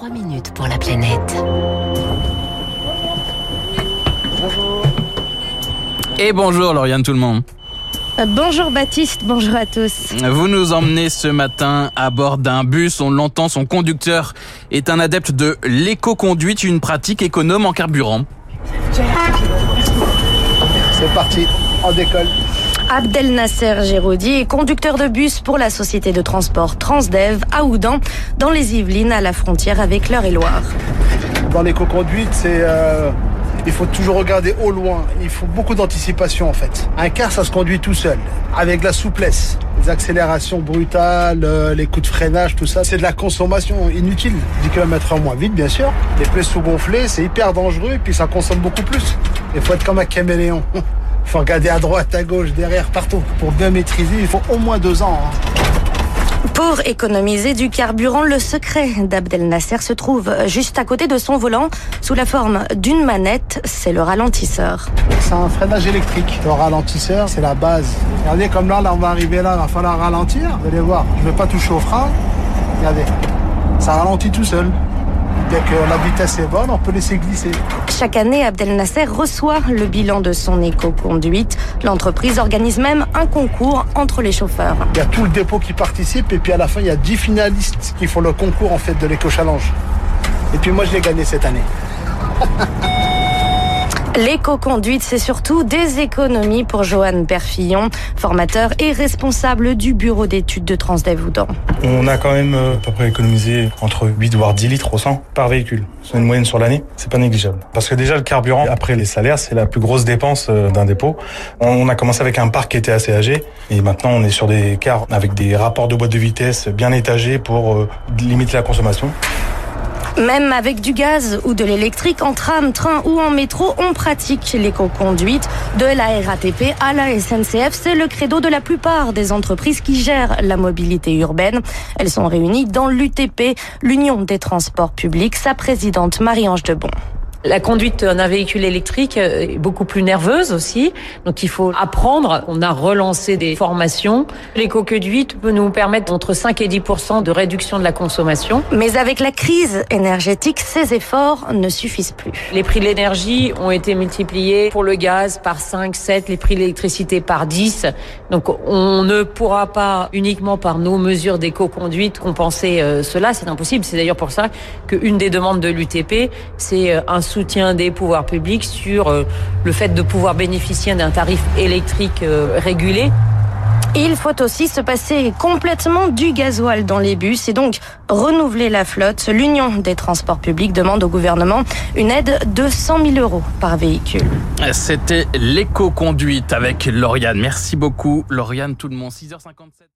3 minutes pour la planète. Et bonjour Lauriane tout le monde. Euh, Bonjour Baptiste, bonjour à tous. Vous nous emmenez ce matin à bord d'un bus. On l'entend, son conducteur est un adepte de l'éco-conduite, une pratique économe en carburant. C'est parti, on décolle. Abdel Nasser Géraudi est conducteur de bus pour la société de transport Transdev à Oudan, dans les Yvelines, à la frontière avec l'Eure-et-Loire. Dans l'éco-conduite, euh, il faut toujours regarder au loin. Il faut beaucoup d'anticipation en fait. Un car, ça se conduit tout seul, avec la souplesse. Les accélérations brutales, euh, les coups de freinage, tout ça, c'est de la consommation inutile. 10 km en moins vite, bien sûr. Les pneus sous-gonflés, c'est hyper dangereux et puis ça consomme beaucoup plus. Il faut être comme un caméléon. Il faut regarder à droite, à gauche, derrière, partout. Pour bien maîtriser, il faut au moins deux ans. hein. Pour économiser du carburant, le secret d'Abdel Nasser se trouve juste à côté de son volant, sous la forme d'une manette, c'est le ralentisseur. C'est un freinage électrique. Le ralentisseur, c'est la base. Regardez comme là, là, on va arriver là, il va falloir ralentir. Vous allez voir, je ne vais pas toucher au frein. Regardez, ça ralentit tout seul. Dès que la vitesse est bonne, on peut laisser glisser. Chaque année, Abdel Nasser reçoit le bilan de son éco-conduite. L'entreprise organise même un concours entre les chauffeurs. Il y a tout le dépôt qui participe et puis à la fin, il y a 10 finalistes qui font le concours en fait de l'éco-challenge. Et puis moi, je l'ai gagné cette année. L'éco-conduite, c'est surtout des économies pour Johan Perfillon, formateur et responsable du bureau d'études de Transdev Oudan. On a quand même euh, à peu près économisé entre 8 voire 10 litres au 100 par véhicule. C'est une moyenne sur l'année, c'est pas négligeable. Parce que déjà le carburant, après les salaires, c'est la plus grosse dépense euh, d'un dépôt. On a commencé avec un parc qui était assez âgé et maintenant on est sur des cars avec des rapports de boîte de vitesse bien étagés pour euh, limiter la consommation. Même avec du gaz ou de l'électrique en tram, train ou en métro, on pratique l'éco-conduite. De la RATP à la SNCF, c'est le credo de la plupart des entreprises qui gèrent la mobilité urbaine. Elles sont réunies dans l'UTP, l'Union des transports publics. Sa présidente Marie-Ange Debon. La conduite d'un véhicule électrique est beaucoup plus nerveuse aussi, donc il faut apprendre. On a relancé des formations. L'éco-conduite peut nous permettre entre 5 et 10% de réduction de la consommation. Mais avec la crise énergétique, ces efforts ne suffisent plus. Les prix de l'énergie ont été multipliés pour le gaz par 5, 7, les prix de l'électricité par 10. Donc on ne pourra pas uniquement par nos mesures d'éco-conduite compenser euh, cela, c'est impossible. C'est d'ailleurs pour ça qu'une des demandes de l'UTP, c'est euh, un soutien des pouvoirs publics sur euh, le fait de pouvoir bénéficier d'un tarif électrique euh, régulé. Il faut aussi se passer complètement du gasoil dans les bus et donc renouveler la flotte. L'Union des transports publics demande au gouvernement une aide de 100 000 euros par véhicule. C'était l'éco-conduite avec Lauriane. Merci beaucoup Lauriane tout le monde. 6h57.